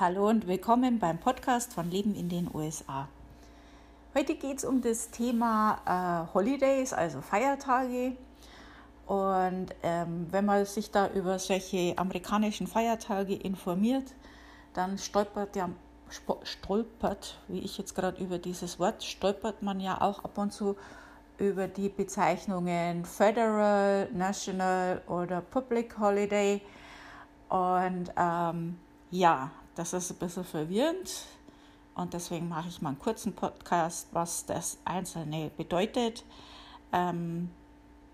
Hallo und willkommen beim Podcast von Leben in den USA. Heute geht es um das Thema äh, Holidays, also Feiertage. Und ähm, wenn man sich da über solche amerikanischen Feiertage informiert, dann stolpert ja stolpert, wie ich jetzt gerade über dieses Wort, stolpert man ja auch ab und zu über die Bezeichnungen Federal, National oder Public Holiday. Und ähm, ja, das ist ein bisschen verwirrend und deswegen mache ich mal einen kurzen Podcast, was das Einzelne bedeutet. Ähm,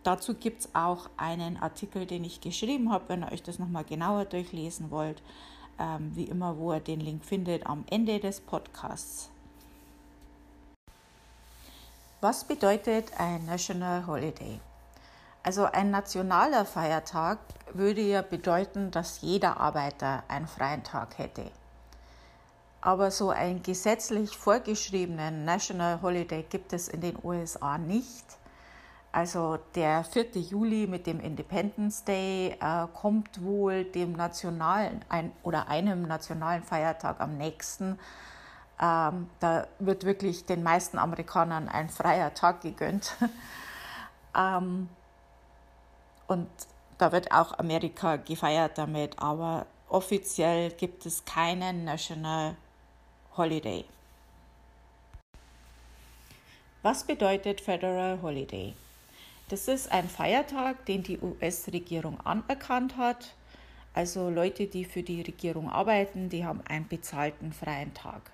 dazu gibt es auch einen Artikel, den ich geschrieben habe, wenn ihr euch das nochmal genauer durchlesen wollt. Ähm, wie immer, wo ihr den Link findet am Ende des Podcasts. Was bedeutet ein National Holiday? Also ein nationaler Feiertag würde ja bedeuten, dass jeder Arbeiter einen freien Tag hätte. Aber so einen gesetzlich vorgeschriebenen National Holiday gibt es in den USA nicht. Also der 4. Juli mit dem Independence Day äh, kommt wohl dem nationalen ein, oder einem nationalen Feiertag am nächsten. Ähm, da wird wirklich den meisten Amerikanern ein freier Tag gegönnt. ähm, und da wird auch Amerika gefeiert damit, aber offiziell gibt es keinen National Holiday. Was bedeutet Federal Holiday? Das ist ein Feiertag, den die US-Regierung anerkannt hat. Also Leute, die für die Regierung arbeiten, die haben einen bezahlten freien Tag.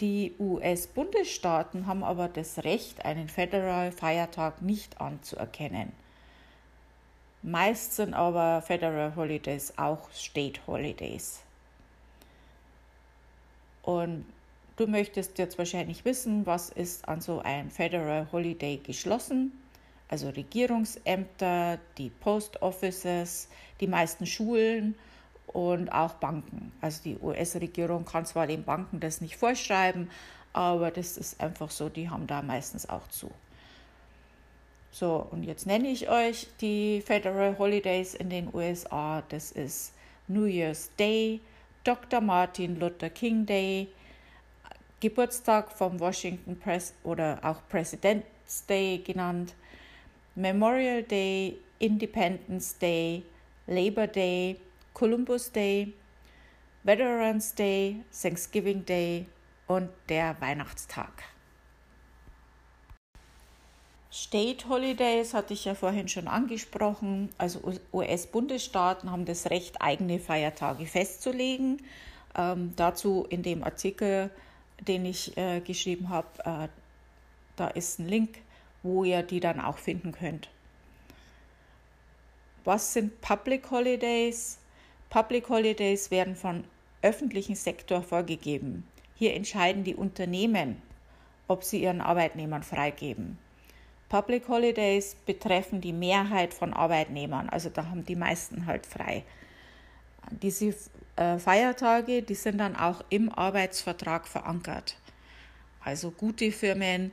Die US-Bundesstaaten haben aber das Recht, einen Federal Feiertag nicht anzuerkennen. Meist sind aber Federal Holidays auch State Holidays. Und du möchtest jetzt wahrscheinlich wissen, was ist an so ein Federal Holiday geschlossen? Also Regierungsämter, die Post Offices, die meisten Schulen und auch Banken. Also die US-Regierung kann zwar den Banken das nicht vorschreiben, aber das ist einfach so, die haben da meistens auch zu. So, und jetzt nenne ich euch die Federal Holidays in den USA. Das ist New Year's Day, Dr. Martin Luther King Day, Geburtstag vom Washington Press oder auch President's Day genannt, Memorial Day, Independence Day, Labor Day, Columbus Day, Veterans Day, Thanksgiving Day und der Weihnachtstag. State Holidays hatte ich ja vorhin schon angesprochen. Also US-Bundesstaaten haben das Recht, eigene Feiertage festzulegen. Ähm, dazu in dem Artikel, den ich äh, geschrieben habe, äh, da ist ein Link, wo ihr die dann auch finden könnt. Was sind Public Holidays? Public Holidays werden von öffentlichen Sektor vorgegeben. Hier entscheiden die Unternehmen, ob sie ihren Arbeitnehmern freigeben. Public Holidays betreffen die Mehrheit von Arbeitnehmern, also da haben die meisten halt frei. Diese äh, Feiertage, die sind dann auch im Arbeitsvertrag verankert. Also gute Firmen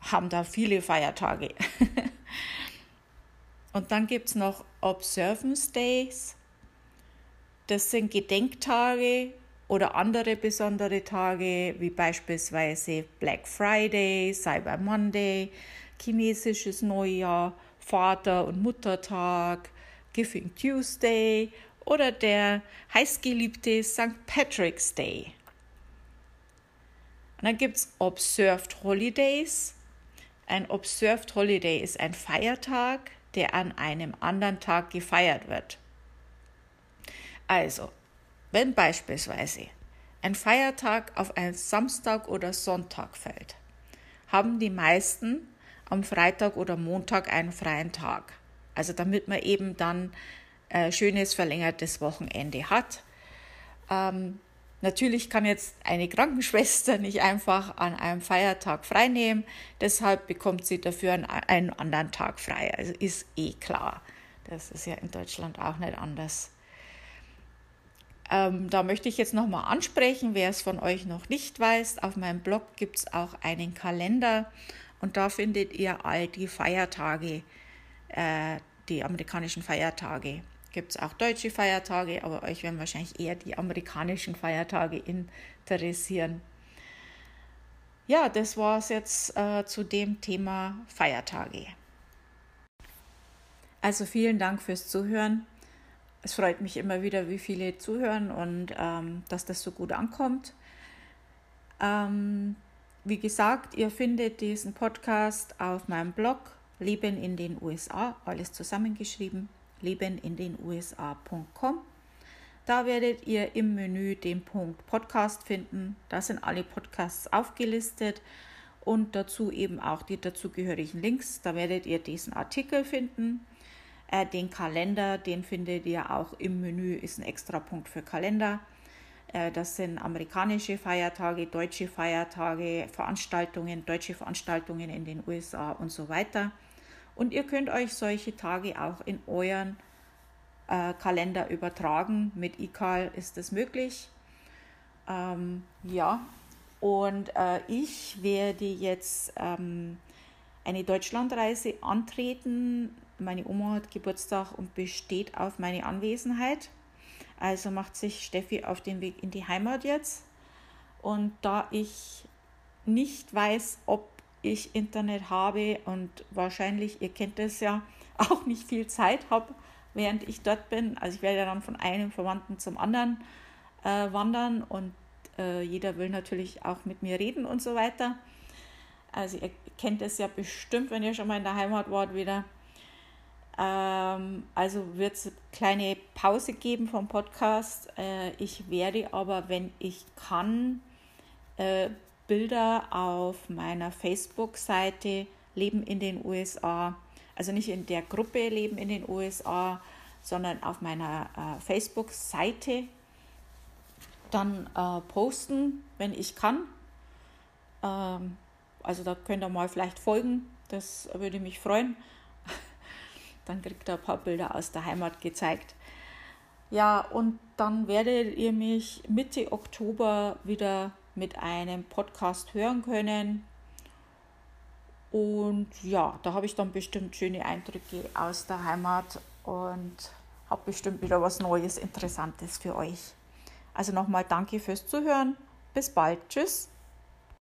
haben da viele Feiertage. Und dann gibt es noch Observance Days. Das sind Gedenktage oder andere besondere Tage, wie beispielsweise Black Friday, Cyber Monday, chinesisches Neujahr, Vater- und Muttertag, Giving Tuesday oder der heißgeliebte St. Patrick's Day. Und dann gibt es Observed Holidays. Ein Observed Holiday ist ein Feiertag, der an einem anderen Tag gefeiert wird. Also, wenn beispielsweise ein Feiertag auf einen Samstag oder Sonntag fällt, haben die meisten am Freitag oder Montag einen freien Tag. Also damit man eben dann äh, schönes verlängertes Wochenende hat. Ähm, natürlich kann jetzt eine Krankenschwester nicht einfach an einem Feiertag freinehmen, deshalb bekommt sie dafür einen, einen anderen Tag frei. Also ist eh klar. Das ist ja in Deutschland auch nicht anders. Ähm, da möchte ich jetzt nochmal ansprechen, wer es von euch noch nicht weiß. Auf meinem Blog gibt es auch einen Kalender und da findet ihr all die Feiertage, äh, die amerikanischen Feiertage. gibt es auch deutsche Feiertage, aber euch werden wahrscheinlich eher die amerikanischen Feiertage interessieren. Ja, das war es jetzt äh, zu dem Thema Feiertage. Also vielen Dank fürs Zuhören. Es freut mich immer wieder, wie viele zuhören und ähm, dass das so gut ankommt. Ähm, wie gesagt, ihr findet diesen Podcast auf meinem Blog Leben in den USA, alles zusammengeschrieben, lebenindenusa.com. Da werdet ihr im Menü den Punkt Podcast finden. Da sind alle Podcasts aufgelistet und dazu eben auch die dazugehörigen Links. Da werdet ihr diesen Artikel finden. Äh, den Kalender, den findet ihr auch im Menü, ist ein extra Punkt für Kalender. Äh, das sind amerikanische Feiertage, deutsche Feiertage, Veranstaltungen, deutsche Veranstaltungen in den USA und so weiter. Und ihr könnt euch solche Tage auch in euren äh, Kalender übertragen. Mit iCal ist das möglich. Ähm, ja, und äh, ich werde jetzt ähm, eine Deutschlandreise antreten. Meine Oma hat Geburtstag und besteht auf meine Anwesenheit. Also macht sich Steffi auf den Weg in die Heimat jetzt. Und da ich nicht weiß, ob ich Internet habe und wahrscheinlich, ihr kennt es ja, auch nicht viel Zeit habe, während ich dort bin. Also ich werde dann von einem Verwandten zum anderen äh, wandern und äh, jeder will natürlich auch mit mir reden und so weiter. Also ihr kennt es ja bestimmt, wenn ihr schon mal in der Heimat wart wieder. Ähm, also wird es eine kleine Pause geben vom Podcast. Äh, ich werde aber, wenn ich kann, äh, Bilder auf meiner Facebook-Seite Leben in den USA, also nicht in der Gruppe Leben in den USA, sondern auf meiner äh, Facebook-Seite dann äh, posten, wenn ich kann. Ähm, also da könnt ihr mal vielleicht folgen, das würde mich freuen. Dann kriegt ihr ein paar Bilder aus der Heimat gezeigt. Ja, und dann werdet ihr mich Mitte Oktober wieder mit einem Podcast hören können. Und ja, da habe ich dann bestimmt schöne Eindrücke aus der Heimat und habe bestimmt wieder was Neues, Interessantes für euch. Also nochmal danke fürs Zuhören. Bis bald. Tschüss.